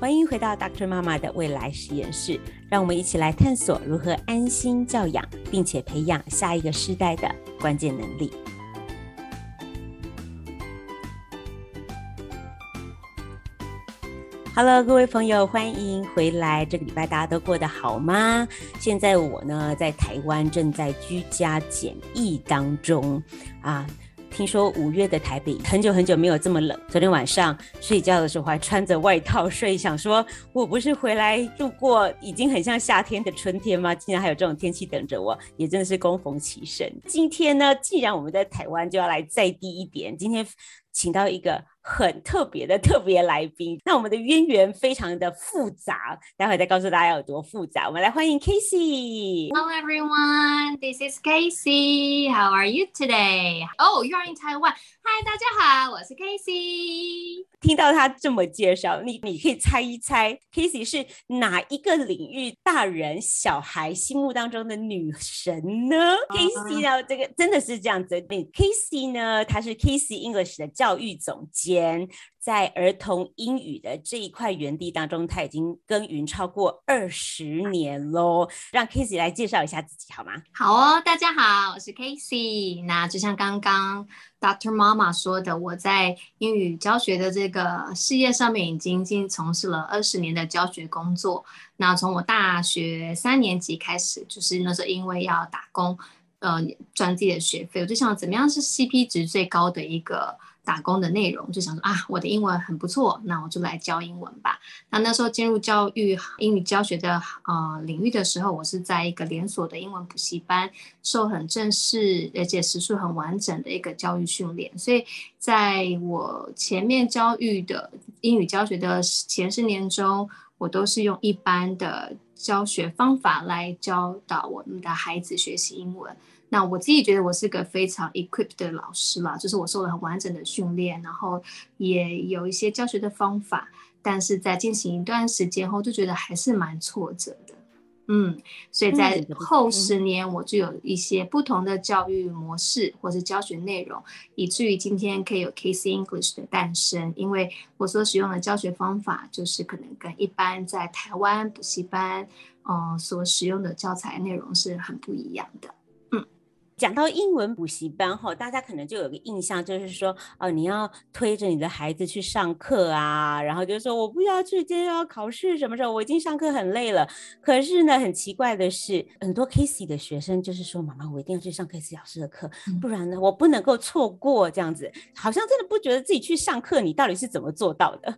欢迎回到 Dr. 妈妈的未来实验室，让我们一起来探索如何安心教养，并且培养下一个世代的关键能力。Hello，各位朋友，欢迎回来。这个礼拜大家都过得好吗？现在我呢，在台湾正在居家检疫当中啊。听说五月的台北很久很久没有这么冷。昨天晚上睡觉的时候还穿着外套睡，想说我不是回来度过已经很像夏天的春天吗？竟然还有这种天气等着我，也真的是恭逢其盛。今天呢，既然我们在台湾，就要来再低一点。今天请到一个。很特别的特别来宾，那我们的渊源非常的复杂，待会再告诉大家有多复杂。我们来欢迎 Casey。Hello everyone, this is Casey. How are you today? Oh, you are in Taiwan. Hi，大家好，我是 Casey。听到他这么介绍，你你可以猜一猜，Casey 是哪一个领域大人小孩心目当中的女神呢？Casey 呢，这个真的是这样子。Casey 呢，她是 Casey English 的教育总监。在儿童英语的这一块园地当中，他已经耕耘超过二十年喽。让 Casey 来介绍一下自己好吗？好哦，大家好，我是 Casey。那就像刚刚 Doctor 妈妈说的，我在英语教学的这个事业上面已经经从事了二十年的教学工作。那从我大学三年级开始，就是那时候因为要打工，呃，赚自己的学费，我就想怎么样是 CP 值最高的一个。打工的内容就想说啊，我的英文很不错，那我就来教英文吧。那那时候进入教育英语教学的呃领域的时候，我是在一个连锁的英文补习班，受很正式而且时数很完整的一个教育训练。所以在我前面教育的英语教学的前十年中，我都是用一般的教学方法来教导我们的孩子学习英文。那我自己觉得我是个非常 equipped 的老师啦，就是我受了很完整的训练，然后也有一些教学的方法，但是在进行一段时间后，就觉得还是蛮挫折的，嗯，所以在后十年我就有一些不同的教育模式或是教学内容，以至于今天可以有 Casey English 的诞生，因为我所使用的教学方法就是可能跟一般在台湾补习班，嗯，所使用的教材内容是很不一样的。讲到英文补习班后，大家可能就有个印象，就是说，哦，你要推着你的孩子去上课啊，然后就说我不要去，今天要考试什么时候？我已经上课很累了。可是呢，很奇怪的是，很多 Casey 的学生就是说，妈妈，我一定要去上 Casey 老师的课，不然呢，我不能够错过这样子。好像真的不觉得自己去上课，你到底是怎么做到的？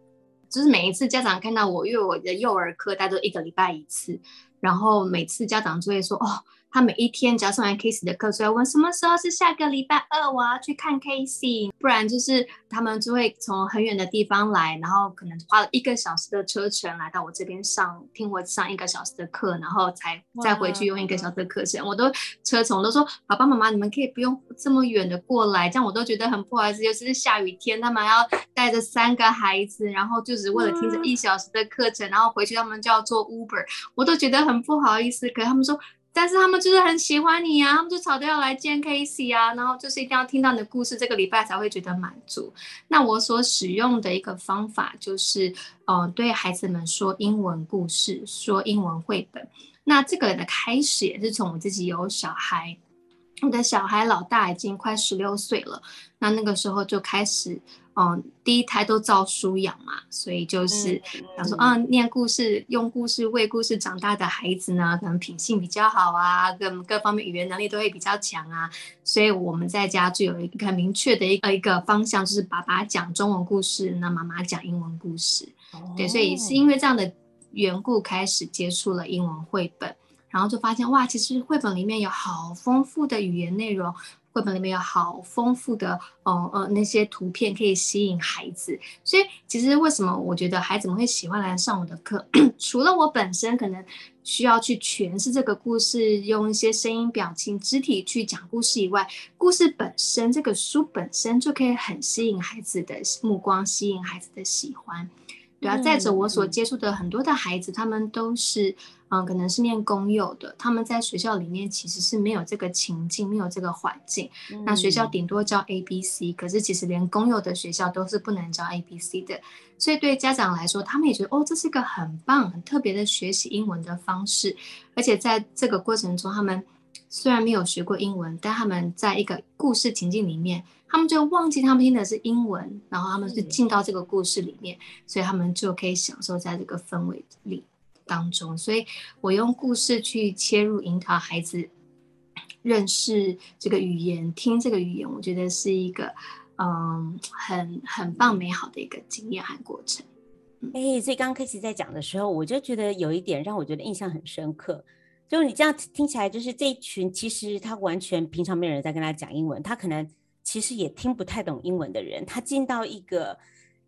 就是每一次家长看到我，因为我的幼儿课大概都一个礼拜一次，然后每次家长就会说，哦。他每一天只要上完 Casey 的课，就要问什么时候是下个礼拜二，我要去看 Casey。不然就是他们就会从很远的地方来，然后可能花了一个小时的车程来到我这边上，听我上一个小时的课，然后才再回去用一个小时的课程。我都车程我都说，爸爸妈妈你们可以不用这么远的过来，这样我都觉得很不好意思。尤其是下雨天，他们还要带着三个孩子，然后就只为了听这一小时的课程，然后回去他们就要坐 Uber，我都觉得很不好意思。可是他们说。但是他们就是很喜欢你呀、啊，他们就吵着要来见 Casey 啊，然后就是一定要听到你的故事，这个礼拜才会觉得满足。那我所使用的一个方法就是，呃，对孩子们说英文故事，说英文绘本。那这个的开始也是从我自己有小孩，我的小孩老大已经快十六岁了，那那个时候就开始。嗯，第一胎都照书养嘛，所以就是想说，啊，念故事、用故事喂故事长大的孩子呢，可能品性比较好啊，各各方面语言能力都会比较强啊，所以我们在家就有一个很明确的一个一个方向，就是爸爸讲中文故事，那妈妈讲英文故事。对，所以是因为这样的缘故开始接触了英文绘本，然后就发现哇，其实绘本里面有好丰富的语言内容。绘本里面有好丰富的，呃呃，那些图片可以吸引孩子，所以其实为什么我觉得孩子们会喜欢来上我的课，除了我本身可能需要去诠释这个故事，用一些声音、表情、肢体去讲故事以外，故事本身这个书本身就可以很吸引孩子的目光，吸引孩子的喜欢。对啊，再者我所接触的很多的孩子，他们都是，嗯，可能是念公幼的，他们在学校里面其实是没有这个情境，没有这个环境。那学校顶多教 A B C，可是其实连公幼的学校都是不能教 A B C 的。所以对家长来说，他们也觉得哦，这是一个很棒、很特别的学习英文的方式。而且在这个过程中，他们虽然没有学过英文，但他们在一个故事情境里面，他们就忘记他们听的是英文，然后他们就进到这个故事里面，所以他们就可以享受在这个氛围里当中。所以我用故事去切入，引导孩子认识这个语言，听这个语言，我觉得是一个。嗯，很很棒、美好的一个经验和过程。哎、欸，所以刚刚 Casey 在讲的时候，我就觉得有一点让我觉得印象很深刻，就你这样听起来，就是这一群其实他完全平常没有人在跟他讲英文，他可能其实也听不太懂英文的人，他进到一个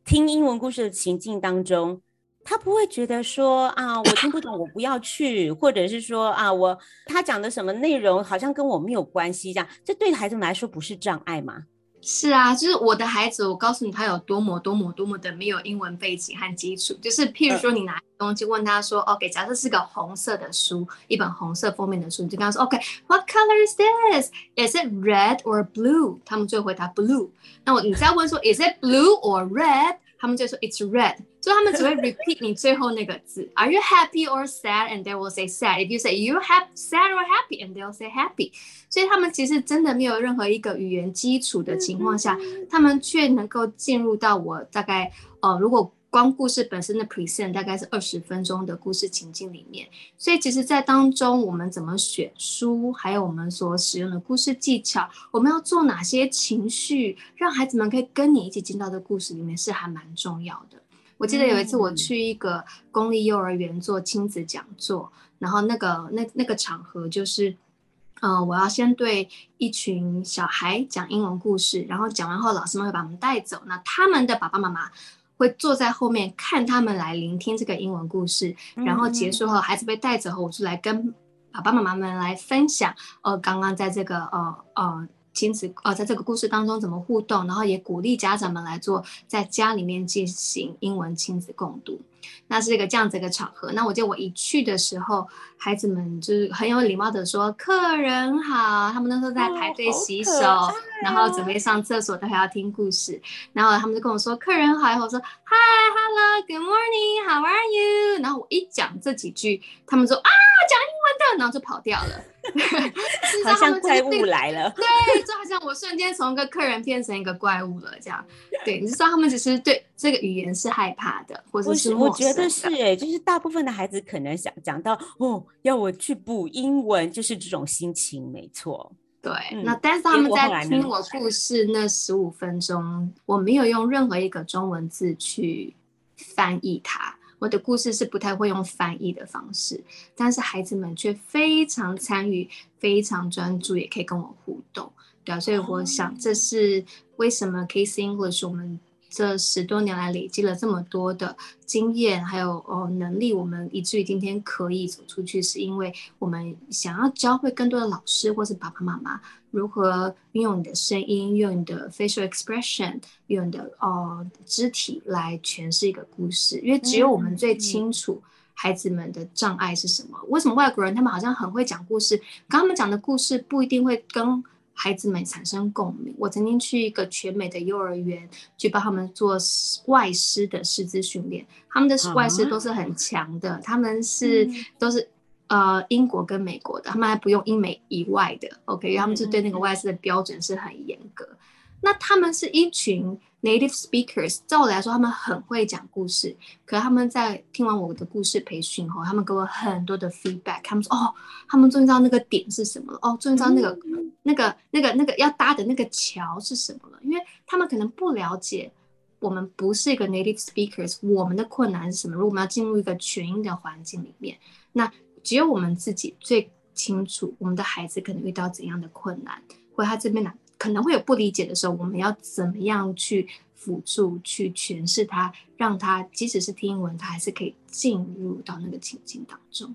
听英文故事的情境当中，他不会觉得说啊，我听不懂，我不要去，或者是说啊，我他讲的什么内容好像跟我没有关系，这样，这对孩子们来说不是障碍吗？是啊，就是我的孩子，我告诉你，他有多么多么多么的没有英文背景和基础。就是譬如说，你拿东西问他说、嗯、，OK，假设是个红色的书，一本红色封面的书，你就跟他说，OK，What、okay, color is this? Is it red or blue？他们就会回答 blue。那我你再问说，Is it blue or red？他们就说 It's red，所以他们只会 repeat 你最后那个字，Are you happy or sad？And they will say sad. If you say you have sad or happy，and they'll say happy。所以他们其实真的没有任何一个语言基础的情况下，他们却能够进入到我大概呃，如果。光故事本身的 present 大概是二十分钟的故事情境里面，所以其实，在当中我们怎么选书，还有我们所使用的故事技巧，我们要做哪些情绪，让孩子们可以跟你一起进到这故事里面，是还蛮重要的。我记得有一次我去一个公立幼儿园做亲子讲座，然后那个那那个场合就是，嗯、呃，我要先对一群小孩讲英文故事，然后讲完后，老师们会把我们带走，那他们的爸爸妈妈。会坐在后面看他们来聆听这个英文故事，然后结束后，孩子被带走后，我就来跟爸爸妈妈们来分享，呃，刚刚在这个呃呃亲子呃在这个故事当中怎么互动，然后也鼓励家长们来做在家里面进行英文亲子共读。那是一个这样子一个场合。那我记得我一去的时候，孩子们就是很有礼貌的说：“客人好。”他们那时候在排队洗手，哦、然后准备上厕所，都还要听故事。然后他们就跟我说：“客人好。”然后我说：“Hi，Hello，Good morning，How are you？” 然后我一讲这几句，他们说：“啊，讲英文的。”然后就跑掉了。好像怪物来了，对，就好像我瞬间从一个客人变成一个怪物了，这样。对，你知道他们只是对这个语言是害怕的，或者是我觉得是哎、欸，就是大部分的孩子可能想讲到哦，要我去补英文，就是这种心情，没错。对，嗯、那但是他们在听我故事那十五分钟，我没有用任何一个中文字去翻译它。我的故事是不太会用翻译的方式，但是孩子们却非常参与、非常专注，也可以跟我互动，对啊，所以我想这是为什么 Casey English 我们。这十多年来累积了这么多的经验，还有哦能力，我们以至于今天可以走出去，是因为我们想要教会更多的老师或是爸爸妈妈如何运用你的声音，用你的 facial expression，用你的哦肢体来诠释一个故事。因为只有我们最清楚孩子们的障碍是什么。为什么外国人他们好像很会讲故事，跟他们讲的故事不一定会跟。孩子们产生共鸣。我曾经去一个全美的幼儿园，去帮他们做外师的师资训练。他们的外师都是很强的，他们是都是呃英国跟美国的，他们还不用英美以外的。OK，他们是对那个外师的标准是很严格。那他们是一群 native speakers，照我来说，他们很会讲故事。可他们在听完我的故事培训后，他们给我很多的 feedback。他们说：“哦，他们终于知道那个点是什么了。哦，终于知道那个、那个、那个、那个要搭的那个桥是什么了。因为他们可能不了解，我们不是一个 native speakers，我们的困难是什么？如果我们要进入一个全英的环境里面，那只有我们自己最清楚，我们的孩子可能遇到怎样的困难，或他这边呢？”可能会有不理解的时候，我们要怎么样去辅助、去诠释它，让它即使是听英文，他还是可以进入到那个情境当中。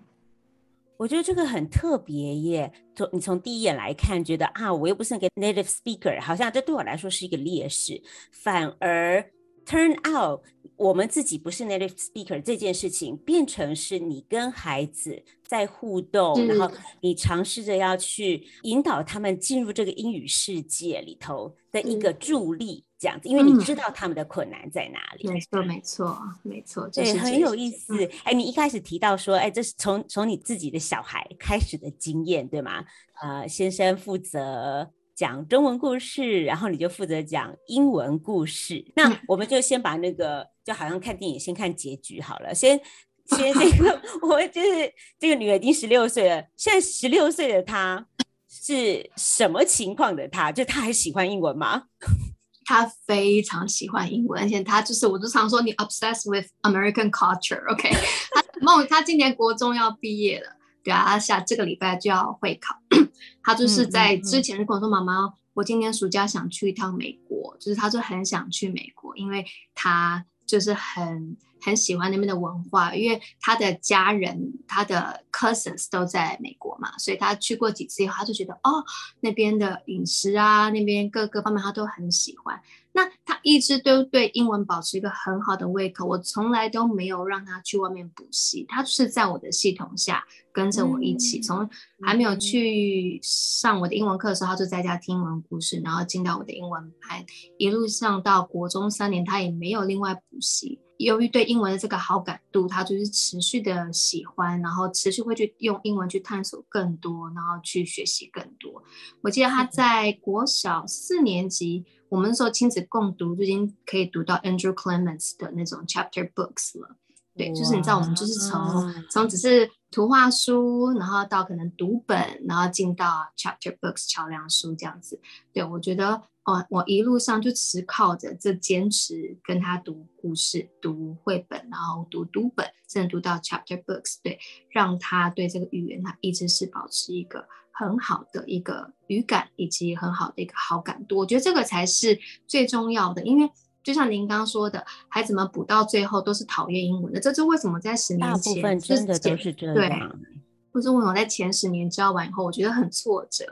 我觉得这个很特别耶。从你从第一眼来看，觉得啊，我又不是那个 native speaker，好像这对我来说是一个劣势。反而 turn out 我们自己不是 native speaker 这件事情，变成是你跟孩子在互动，然后你尝试着要去引导他们进入这个英语世界里头的一个助力，这样子，因为你知道他们的困难在哪里。没错，没错，没错，对，很有意思。哎，你一开始提到说，哎，这是从从你自己的小孩开始的经验，对吗？呃，先生负责。讲中文故事，然后你就负责讲英文故事。那我们就先把那个，就好像看电影，先看结局好了。先，先这个，我就是这个女儿已经十六岁了。现在十六岁的她是什么情况的她？就她还喜欢英文吗？她非常喜欢英文，而且她就是，我就常说你 obsessed with American culture，OK？Okay? 她梦，她今年国中要毕业了。对啊，他下这个礼拜就要会考，他就是在之前就跟我说：“妈妈，我今年暑假想去一趟美国。”就是他就很想去美国，因为他就是很很喜欢那边的文化，因为他的家人、他的 cousins 都在美国嘛，所以他去过几次以后，他就觉得哦，那边的饮食啊，那边各个方面他都很喜欢。那他一直都对英文保持一个很好的胃口，我从来都没有让他去外面补习，他是在我的系统下跟着我一起，从还没有去上我的英文课的时候，他就在家听英文故事，然后进到我的英文班，一路上到国中三年，他也没有另外补习。由于对英文的这个好感度，他就是持续的喜欢，然后持续会去用英文去探索更多，然后去学习更多。我记得他在国小四年级，我们那时候亲子共读就已经可以读到 Andrew Clements 的那种 chapter books 了。对，就是你知道，我们就是从从只是图画书，然后到可能读本，然后进到 chapter books 桥梁书这样子。对，我觉得。哦，我一路上就只靠着这坚持跟他读故事、读绘本，然后读读本，甚至读到 chapter books，对，让他对这个语言他一直是保持一个很好的一个语感，以及很好的一个好感度。我觉得这个才是最重要的，因为就像您刚刚说的，孩子们补到最后都是讨厌英文的，这是为什么？在十年前，大部分真的都是这样。对，或者为什么在前十年教完以后，我觉得很挫折。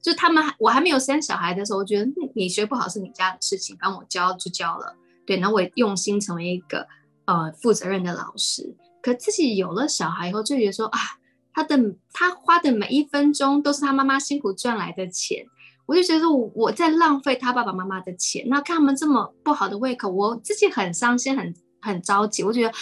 就他们还我还没有生小孩的时候，我觉得你学不好是你家的事情，帮我教就教了，对，然后我也用心成为一个呃负责任的老师。可自己有了小孩以后，就觉得说啊，他的他花的每一分钟都是他妈妈辛苦赚来的钱，我就觉得我我在浪费他爸爸妈妈的钱。那看他们这么不好的胃口，我自己很伤心，很很着急。我觉得。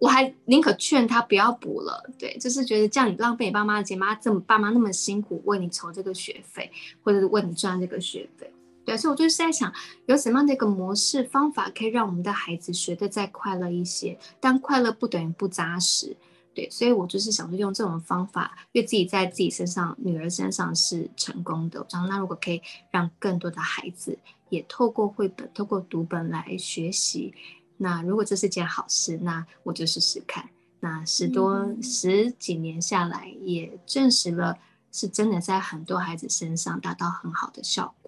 我还宁可劝他不要补了，对，就是觉得这样你浪费你爸妈的钱，妈这么爸妈那么辛苦为你筹这个学费，或者是为你赚这个学费，对，所以我就是在想，有什么样的一个模式方法可以让我们的孩子学得再快乐一些，但快乐不等于不扎实，对，所以我就是想说用这种方法，因为自己在自己身上，女儿身上是成功的，我想那如果可以让更多的孩子也透过绘本、透过读本来学习。那如果这是件好事，那我就试试看。那十多、嗯、十几年下来，也证实了是真的在很多孩子身上达到很好的效果。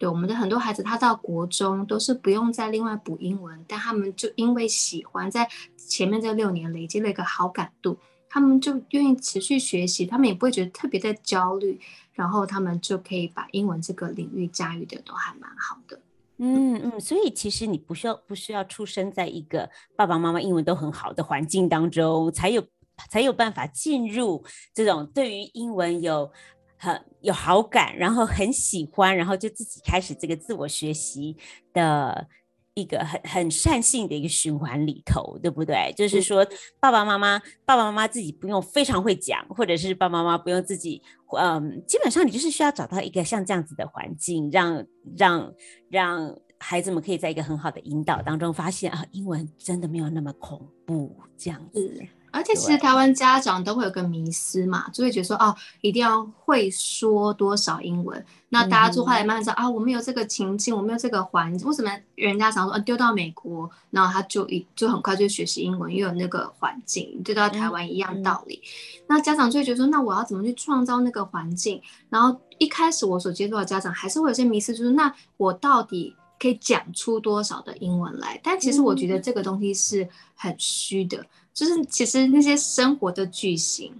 对我们的很多孩子，他到国中都是不用再另外补英文，但他们就因为喜欢，在前面这六年累积了一个好感度，他们就愿意持续学习，他们也不会觉得特别的焦虑，然后他们就可以把英文这个领域驾驭的都还蛮好的。嗯嗯，所以其实你不需要不需要出生在一个爸爸妈妈英文都很好的环境当中，才有才有办法进入这种对于英文有很有好感，然后很喜欢，然后就自己开始这个自我学习的。一个很很善性的一个循环里头，对不对？就是说，爸爸妈妈爸爸妈妈自己不用非常会讲，或者是爸爸妈妈不用自己，嗯，基本上你就是需要找到一个像这样子的环境，让让让孩子们可以在一个很好的引导当中发现啊，英文真的没有那么恐怖，这样子。而且其实台湾家长都会有个迷思嘛，就会觉得说哦，一定要会说多少英文。那大家就后来慢慢说、嗯、啊，我们有这个情境，我们有这个环境，为什么人家常说丢到美国，然后他就一就很快就学习英文，又有那个环境，丢到台湾一样道理。嗯、那家长就会觉得说，那我要怎么去创造那个环境？然后一开始我所接触的家长还是会有些迷思，就是那我到底可以讲出多少的英文来？但其实我觉得这个东西是很虚的。就是其实那些生活的句型，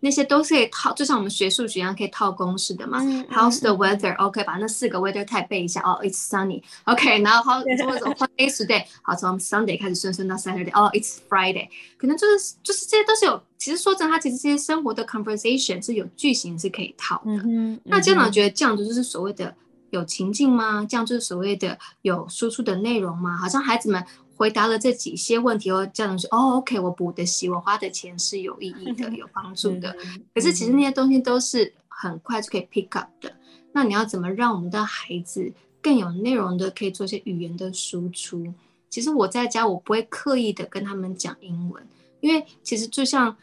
那些都是可以套，就像我们学数学一样，可以套公式的嘛。嗯、How's the weather？OK，、okay, 把那四个 weather type 背一下。哦、oh,，It's sunny。OK，然后 How 或者 What day today？好，从 Sunday 开始顺顺到 Saturday。哦、oh,，It's Friday。可能就是就是这些都是有，其实说真的，它其实这些生活的 conversation 是有句型是可以套的。嗯嗯、那家长觉得这样子就是所谓的有情境吗？这样就是所谓的有输出的内容吗？好像孩子们。回答了这几些问题后，家长说：“哦，OK，我补的习，我花的钱是有意义的，有帮助的。可是其实那些东西都是很快就可以 pick up 的。那你要怎么让我们的孩子更有内容的，可以做一些语言的输出？其实我在家，我不会刻意的跟他们讲英文，因为其实就像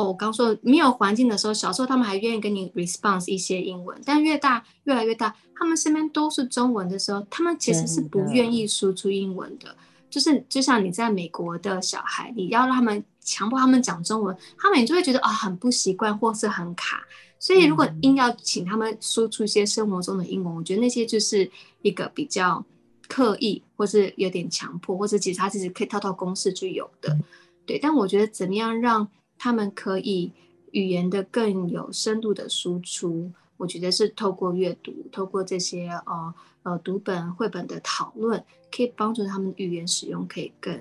哦，我刚说没有环境的时候，小时候他们还愿意跟你 response 一些英文，但越大越来越大，他们身边都是中文的时候，他们其实是不愿意输出英文的。”就是就像你在美国的小孩，你要让他们强迫他们讲中文，他们也就会觉得啊、哦、很不习惯或是很卡。所以如果硬要请他们输出一些生活中的英文，我觉得那些就是一个比较刻意，或是有点强迫，或者其实他其实可以套套公式就有的。对，但我觉得怎么样让他们可以语言的更有深度的输出，我觉得是透过阅读，透过这些呃。呃，读本、绘本的讨论可以帮助他们语言使用可以更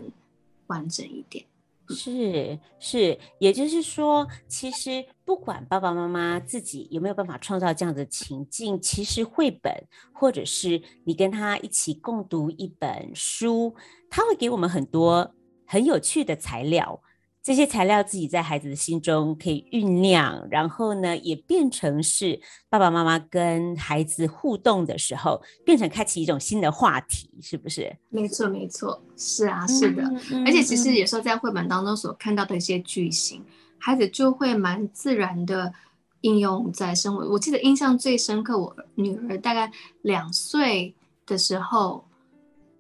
完整一点。是是，也就是说，其实不管爸爸妈妈自己有没有办法创造这样的情境，其实绘本或者是你跟他一起共读一本书，他会给我们很多很有趣的材料。这些材料自己在孩子的心中可以酝酿，然后呢，也变成是爸爸妈妈跟孩子互动的时候，变成开启一种新的话题，是不是？没错，没错，是啊，是的。嗯、而且其实有时候在绘本当中所看到的一些句型，嗯、孩子就会蛮自然的应用在生活。我记得印象最深刻，我女儿大概两岁的时候。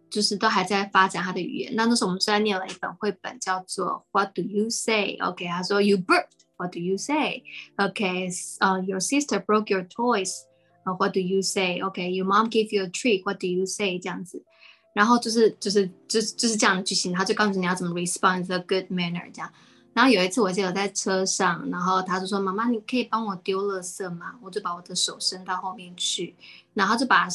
就是都还在发展他的语言。那那时候我们虽然念了一本绘本，叫做 What do you say? OK，他说 You burped. What do you say? OK，呃、uh,，Your sister broke your toys. Uh, what do you say? OK，Your mom gave you a treat. What do you say? 这样子，然后就是就是就是就是这样的句型，他就告诉你要怎么 respond the good manner 这样。然后有一次我记得在车上，然后他就说：“妈妈，你可以帮我丢垃圾吗？”我就把我的手伸到后面去，然后就把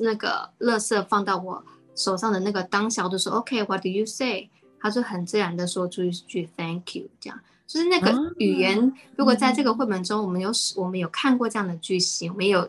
那个垃圾放到我。手上的那个当下，我就说 OK，What do you say？他就很自然的说出一句 Thank you，这样就是那个语言。如果在这个绘本中，我们有我们有看过这样的句型，我们有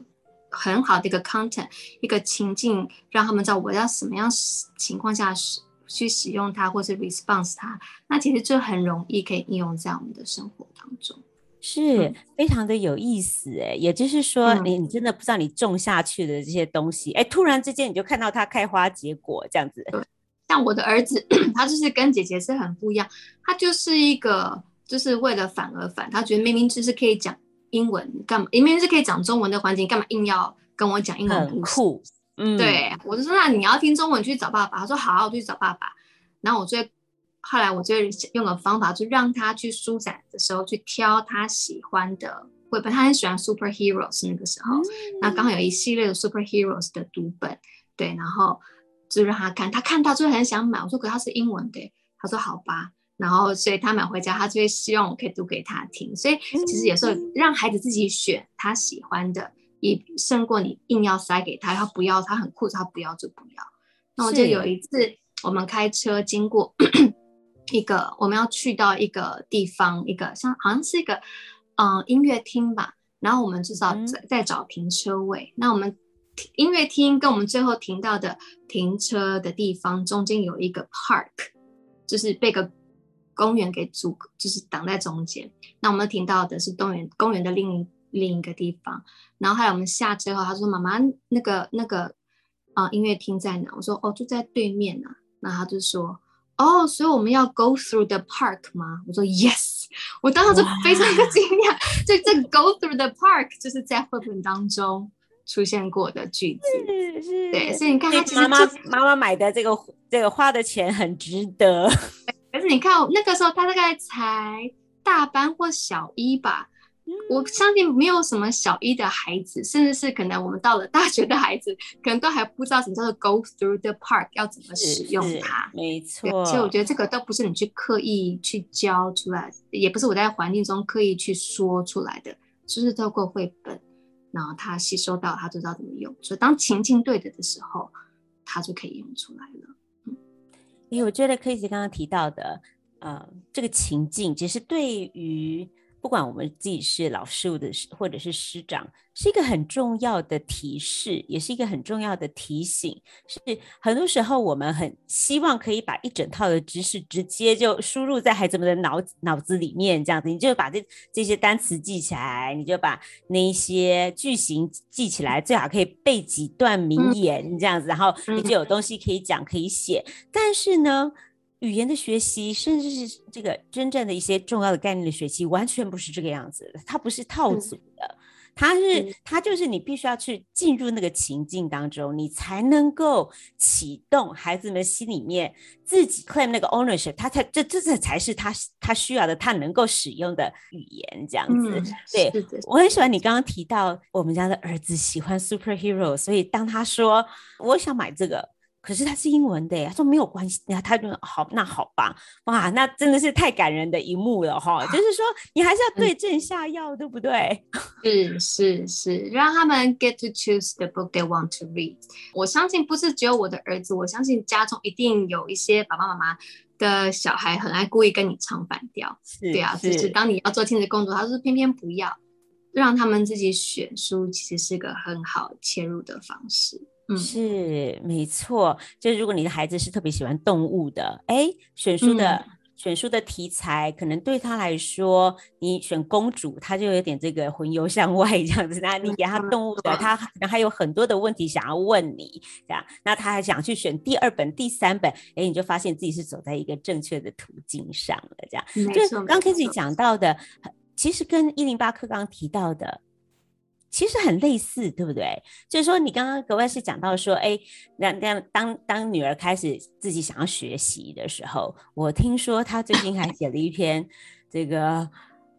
很好的一个 content，一个情境，让他们知道我要什么样情况下使去使用它，或是 response 它，那其实就很容易可以应用在我们的生活当中。是非常的有意思哎，也就是说，你你真的不知道你种下去的这些东西，哎，突然之间你就看到它开花结果这样子。像我的儿子，他就是跟姐姐是很不一样，他就是一个就是为了反而反，他觉得明明就是可以讲英文，干嘛明明是可以讲中文的环境，干嘛硬要跟我讲英文？很酷，嗯，对，我就说那你要听中文去找爸爸，他说好，我就去找爸爸，然后我就。后来我就用了方法，就让他去书展的时候去挑他喜欢的绘本。他很喜欢 superheroes 那个时候，那刚好有一系列的 superheroes 的读本，对，然后就让他看，他看到就很想买。我说可他是英文的，他说好吧。然后所以他买回家，他就会希望我可以读给他听。所以其实有时候让孩子自己选他喜欢的，也胜过你硬要塞给他，他不要，他很酷，他不要就不要。那我就有一次我们开车经过。一个我们要去到一个地方，一个像好像是一个嗯、呃、音乐厅吧，然后我们至少在在找停车位。嗯、那我们音乐厅跟我们最后停到的停车的地方中间有一个 park，就是被个公园给阻，就是挡在中间。那我们停到的是公园公园的另一另一个地方。然后后来我们下车后，他说：“妈妈，那个那个啊、呃、音乐厅在哪？”我说：“哦，就在对面啊。”那他就说。哦，oh, 所以我们要 go through the park 吗？我说 yes，我当时就非常的惊讶，就这个 go through the park 就是在绘本当中出现过的句子，是是，对，所以你看，他其实妈妈妈妈买的这个这个花的钱很值得，可是你看那个时候他大概才大班或小一吧，我相信没有什么小一的孩子，甚至是可能我们到了大学的孩子，可能都还不知道什么叫做 go through the park 要怎么使用它。没错，所以我觉得这个都不是你去刻意去教出来，也不是我在环境中刻意去说出来的，就是透过绘本，然后他吸收到，他就知道怎么用。所以当情境对的的时候，他就可以用出来了。嗯，因为我觉得 Casey 刚刚提到的，呃，这个情境其实对于。不管我们自己是老师或者是或者是师长，是一个很重要的提示，也是一个很重要的提醒。是很多时候我们很希望可以把一整套的知识直接就输入在孩子们的脑脑子里面，这样子，你就把这这些单词记起来，你就把那一些句型记起来，最好可以背几段名言这样子，然后你就有东西可以讲可以写。但是呢，语言的学习，甚至是这个真正的一些重要的概念的学习，完全不是这个样子的。它不是套组的，它是它就是你必须要去进入那个情境当中，你才能够启动孩子们心里面自己 claim 那个 ownership，他才这这这才是他他需要的，他能够使用的语言这样子。嗯、对，我很喜欢你刚刚提到我们家的儿子喜欢 superhero，所以当他说我想买这个。可是他是英文的，他说没有关系，他就好，那好吧，哇，那真的是太感人的一幕了哈。就是说，你还是要对症下药，嗯、对不对？是是是，让他们 get to choose the book they want to read。我相信不是只有我的儿子，我相信家中一定有一些爸爸妈妈的小孩很爱故意跟你唱反调。对啊，就是当你要做亲子工作，他说偏偏不要，让他们自己选书，其实是个很好切入的方式。嗯，是没错。就是如果你的孩子是特别喜欢动物的，哎，选书的、嗯、选书的题材，可能对他来说，你选公主，他就有点这个魂游向外这样子。那你给他动物的，嗯、他可能还有很多的问题想要问你，这样。那他还想去选第二本、第三本，哎，你就发现自己是走在一个正确的途径上了。这样，就刚开始讲到的，其实跟一零八课刚刚提到的。其实很类似，对不对？就是说，你刚刚格外是讲到说，哎，那那当当女儿开始自己想要学习的时候，我听说她最近还写了一篇这个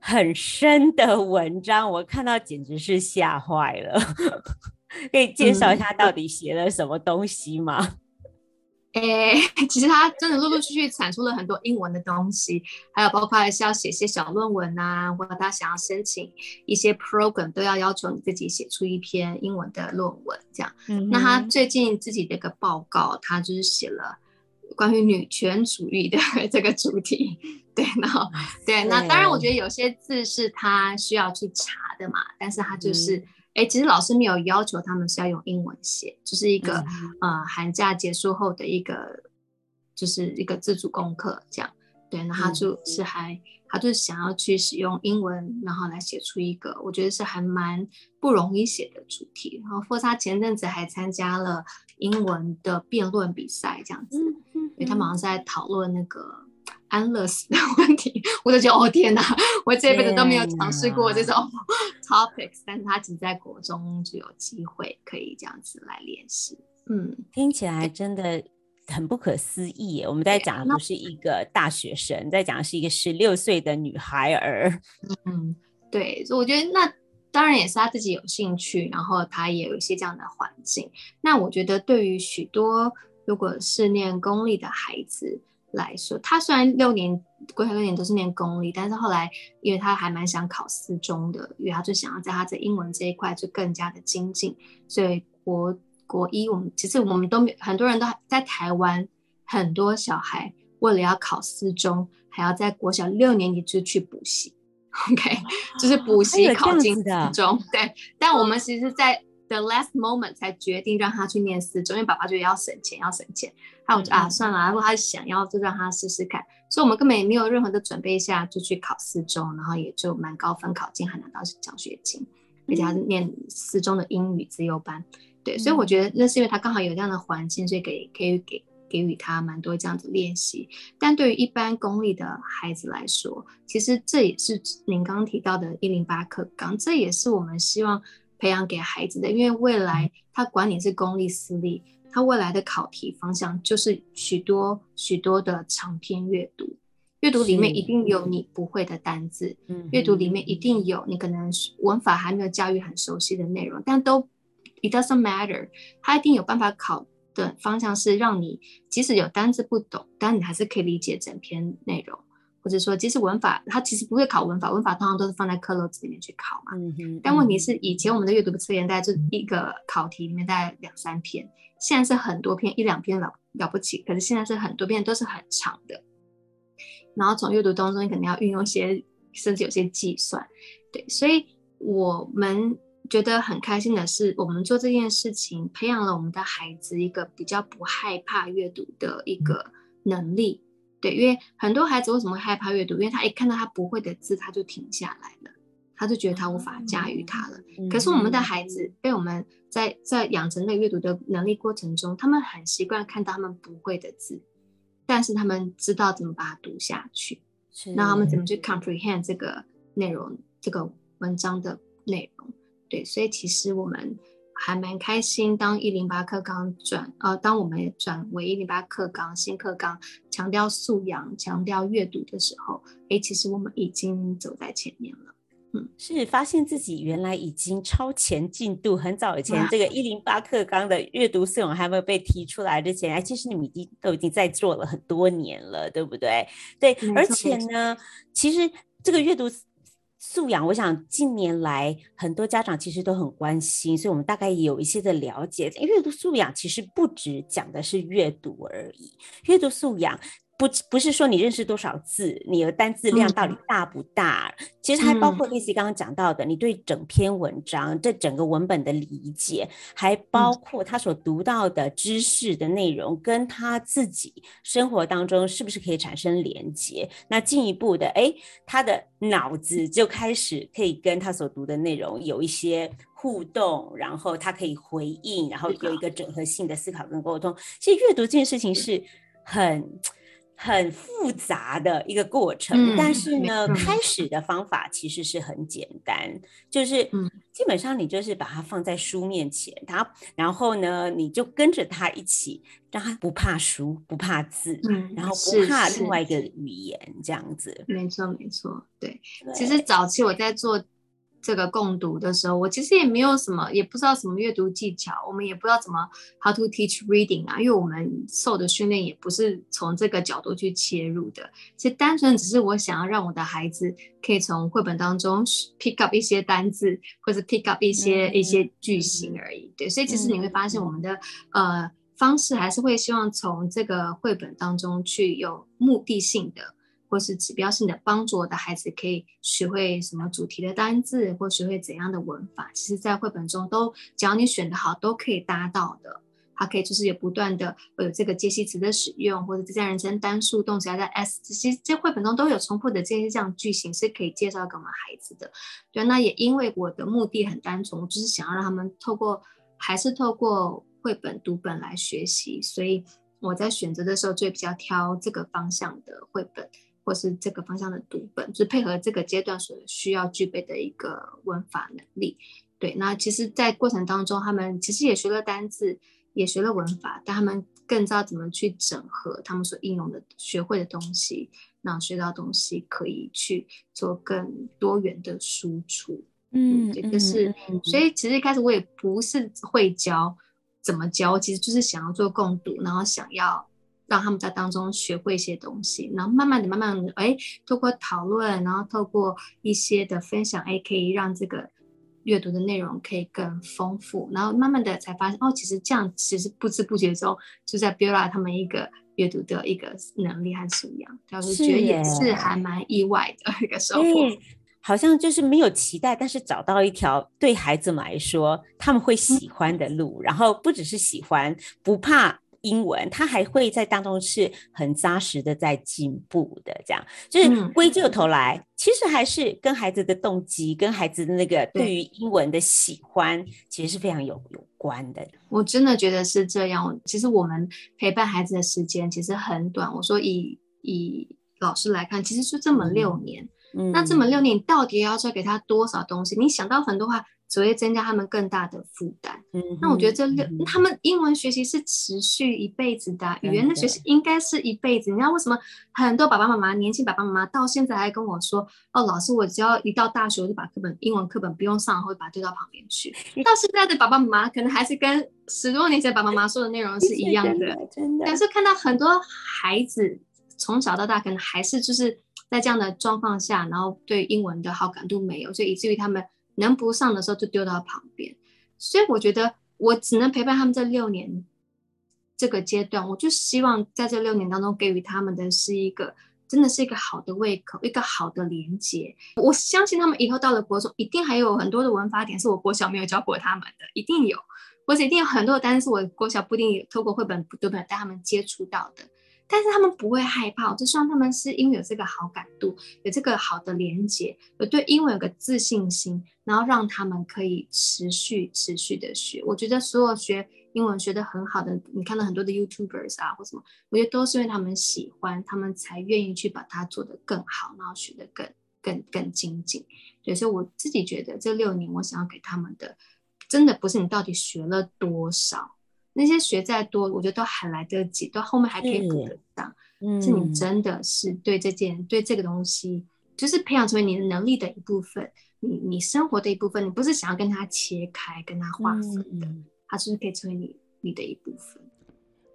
很深的文章，我看到简直是吓坏了。可以介绍一下到底写了什么东西吗？嗯诶、欸，其实他真的陆陆续续产出了很多英文的东西，还有包括是要写些小论文啊，或者他想要申请一些 program，都要要求你自己写出一篇英文的论文，这样。嗯，那他最近自己的一个报告，他就是写了关于女权主义的 这个主题。对，然后对，那当然我觉得有些字是他需要去查的嘛，但是他就是。嗯哎，其实老师没有要求他们是要用英文写，就是一个、嗯、呃寒假结束后的一个，就是一个自主功课这样。对，那他就是还、嗯、他就是想要去使用英文，然后来写出一个我觉得是还蛮不容易写的主题。然后或者他前阵子还参加了英文的辩论比赛这样子，嗯嗯，因为他们好像是在讨论那个。安乐死的问题，我就觉得哦天哪，我这辈子都没有尝试过这种 topics，但是他只在国中就有机会可以这样子来练习。嗯，听起来真的很不可思议。我们在讲的不是一个大学生，在讲的是一个十六岁的女孩儿。嗯，对，所以我觉得那当然也是他自己有兴趣，然后他也有一些这样的环境。那我觉得对于许多如果是念公立的孩子。来说，他虽然六年，国小六年都是念公立，但是后来，因为他还蛮想考四中的，因为他就想要在他在英文这一块就更加的精进，所以国国一，我们其实我们都没很多人都在台湾，很多小孩为了要考四中，还要在国小六年级就去补习，OK，就是补习考进四中，对，但我们其实，在 the last moment 才决定让他去念四中，因为爸爸觉得要省钱，要省钱。还有啊，算了，如果他想要，就让他试试看。所以，我们根本也没有任何的准备下，就去考四中，然后也就蛮高分考进，还拿到奖学金，而且他是念四中的英语自由班。对，所以我觉得那是因为他刚好有这样的环境，所以给可以给给予他蛮多这样子练习。但对于一般公立的孩子来说，其实这也是您刚刚提到的一零八课纲，这也是我们希望培养给孩子的，因为未来他管你是公立私立。他未来的考题方向就是许多许多的长篇阅读，阅读里面一定有你不会的单字，嗯，阅读里面一定有你可能文法还没有教育很熟悉的内容，但都 it doesn't matter，他一定有办法考的方向是让你即使有单字不懂，但你还是可以理解整篇内容。或者说，其实文法，它其实不会考文法，文法通常都是放在课漏子里面去考嘛。嗯哼。但问题是，以前我们的阅读的测验，大概就一个考题里面大概两三篇，现在是很多篇，一两篇了了不起，可是现在是很多篇都是很长的。然后从阅读当中，你肯定要运用一些，甚至有些计算。对，所以我们觉得很开心的是，我们做这件事情，培养了我们的孩子一个比较不害怕阅读的一个能力。对，因为很多孩子为什么会害怕阅读？因为他一看到他不会的字，他就停下来了，他就觉得他无法驾驭它了。嗯、可是我们的孩子被我们在在养成那个阅读的能力过程中，他们很习惯看到他们不会的字，但是他们知道怎么把它读下去，那他们怎么去 comprehend 这个内容、这个文章的内容？对，所以其实我们。还蛮开心，当一零八课纲转呃，当我们转为一零八课纲新课纲，强调素养、强调阅读的时候，哎，其实我们已经走在前面了。嗯，是发现自己原来已经超前进度，很早以前这个一零八课纲的阅读素养还没有被提出来之前，哎，其实你们已经都已经在做了很多年了，对不对？对，而且呢，其实这个阅读。素养，我想近年来很多家长其实都很关心，所以我们大概有一些的了解。阅读素养其实不只讲的是阅读而已，阅读素养。不不是说你认识多少字，你的单字量到底大不大？嗯、其实还包括 Daisy 刚刚讲到的，嗯、你对整篇文章、这整个文本的理解，还包括他所读到的知识的内容，跟他自己生活当中是不是可以产生连接？那进一步的，哎，他的脑子就开始可以跟他所读的内容有一些互动，然后他可以回应，然后有一个整合性的思考跟沟通。其实阅读这件事情是很。很复杂的一个过程，嗯、但是呢，嗯、开始的方法其实是很简单，就是基本上你就是把它放在书面前，他然后呢，你就跟着他一起，让他不怕书，不怕字，嗯、然后不怕另外一个语言，这样子。没错，没错，对。对其实早期我在做。这个共读的时候，我其实也没有什么，也不知道什么阅读技巧，我们也不知道怎么 how to teach reading 啊，因为我们受的训练也不是从这个角度去切入的。其实单纯只是我想要让我的孩子可以从绘本当中 pick up 一些单字，或者 pick up 一些、嗯、一些句型而已。对，所以其实你会发现我们的、嗯、呃方式还是会希望从这个绘本当中去有目的性的。或是指标性的帮助我的孩子可以学会什么主题的单字，或学会怎样的文法，其实，在绘本中都只要你选得好，都可以达到的。它可以就是有不断的有这个介系词的使用，或者第三人称单数动词加在 s，其实这绘本中都有重复的这些这样句型是可以介绍给我们孩子的。对，那也因为我的目的很单纯，我就是想要让他们透过还是透过绘本读本来学习，所以我在选择的时候就比较挑这个方向的绘本。或是这个方向的读本，就是配合这个阶段所需要具备的一个文法能力。对，那其实，在过程当中，他们其实也学了单字，也学了文法，但他们更知道怎么去整合他们所应用的、学会的东西，那学到东西可以去做更多元的输出。嗯，这个是，嗯、所以其实一开始我也不是会教怎么教，其实就是想要做共读，然后想要。让他们在当中学会一些东西，然后慢慢的、慢慢的，哎，透过讨论，然后透过一些的分享，哎，可以让这个阅读的内容可以更丰富，然后慢慢的才发现，哦，其实这样其实不知不觉中就在 build up 他们一个阅读的一个能力和素养，就是觉得也是还蛮意外的一个收获。好像就是没有期待，但是找到一条对孩子们来说他们会喜欢的路，嗯、然后不只是喜欢，不怕。英文，他还会在当中是很扎实的在进步的，这样就是归咎头来，嗯、其实还是跟孩子的动机、跟孩子的那个对于英文的喜欢，其实是非常有有关的。我真的觉得是这样。其实我们陪伴孩子的时间其实很短。我说以以老师来看，其实是这么六年。嗯，那这么六年，你到底要教给他多少东西？你想到很多话。只会增加他们更大的负担。嗯，那我觉得这六，嗯、他们英文学习是持续一辈子的，语言的学习应该是一辈子。你知道为什么很多爸爸妈妈，年轻爸爸妈妈到现在还跟我说：“哦，老师，我只要一到大学，我就把课本英文课本不用上，会把它丢到旁边去。”到现在的爸爸妈妈可能还是跟十多年前爸爸妈妈说的内容是一样的，真的。真的。但是看到很多孩子从小到大，可能还是就是在这样的状况下，然后对英文的好感度没有，所以以至于他们。能不上的时候就丢到旁边，所以我觉得我只能陪伴他们这六年这个阶段，我就希望在这六年当中给予他们的是一个真的是一个好的胃口，一个好的连接。我相信他们以后到了国中，一定还有很多的文法点是我国小没有教过他们的，一定有，或者一定有很多的单词我国小不一定透过绘本读本带他们接触到的。但是他们不会害怕，就算他们是因为有这个好感度，有这个好的连接，有对英文有个自信心，然后让他们可以持续持续的学。我觉得所有学英文学的很好的，你看到很多的 YouTubers 啊或什么，我觉得都是因为他们喜欢，他们才愿意去把它做得更好，然后学得更更更精进。所以我自己觉得这六年我想要给他们的，真的不是你到底学了多少。那些学再多，我觉得都还来得及，到后面还可以补得上。嗯，是你真的是对这件、对这个东西，就是培养成为你的能力的一部分，你你生活的一部分。你不是想要跟它切开、跟它划分的，嗯、它是可以成为你你的一部分。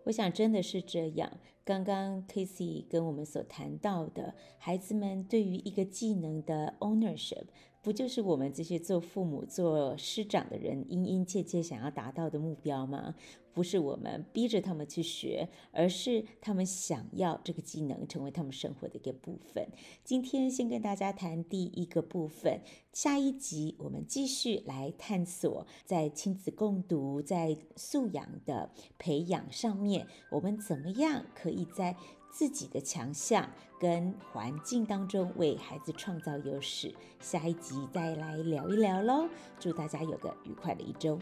我想真的是这样。刚刚 Casey 跟我们所谈到的，孩子们对于一个技能的 ownership。不就是我们这些做父母、做师长的人，殷殷切切想要达到的目标吗？不是我们逼着他们去学，而是他们想要这个技能成为他们生活的一个部分。今天先跟大家谈第一个部分，下一集我们继续来探索在亲子共读、在素养的培养上面，我们怎么样可以在自己的强项跟环境当中为孩子创造优势，下一集再来聊一聊喽。祝大家有个愉快的一周。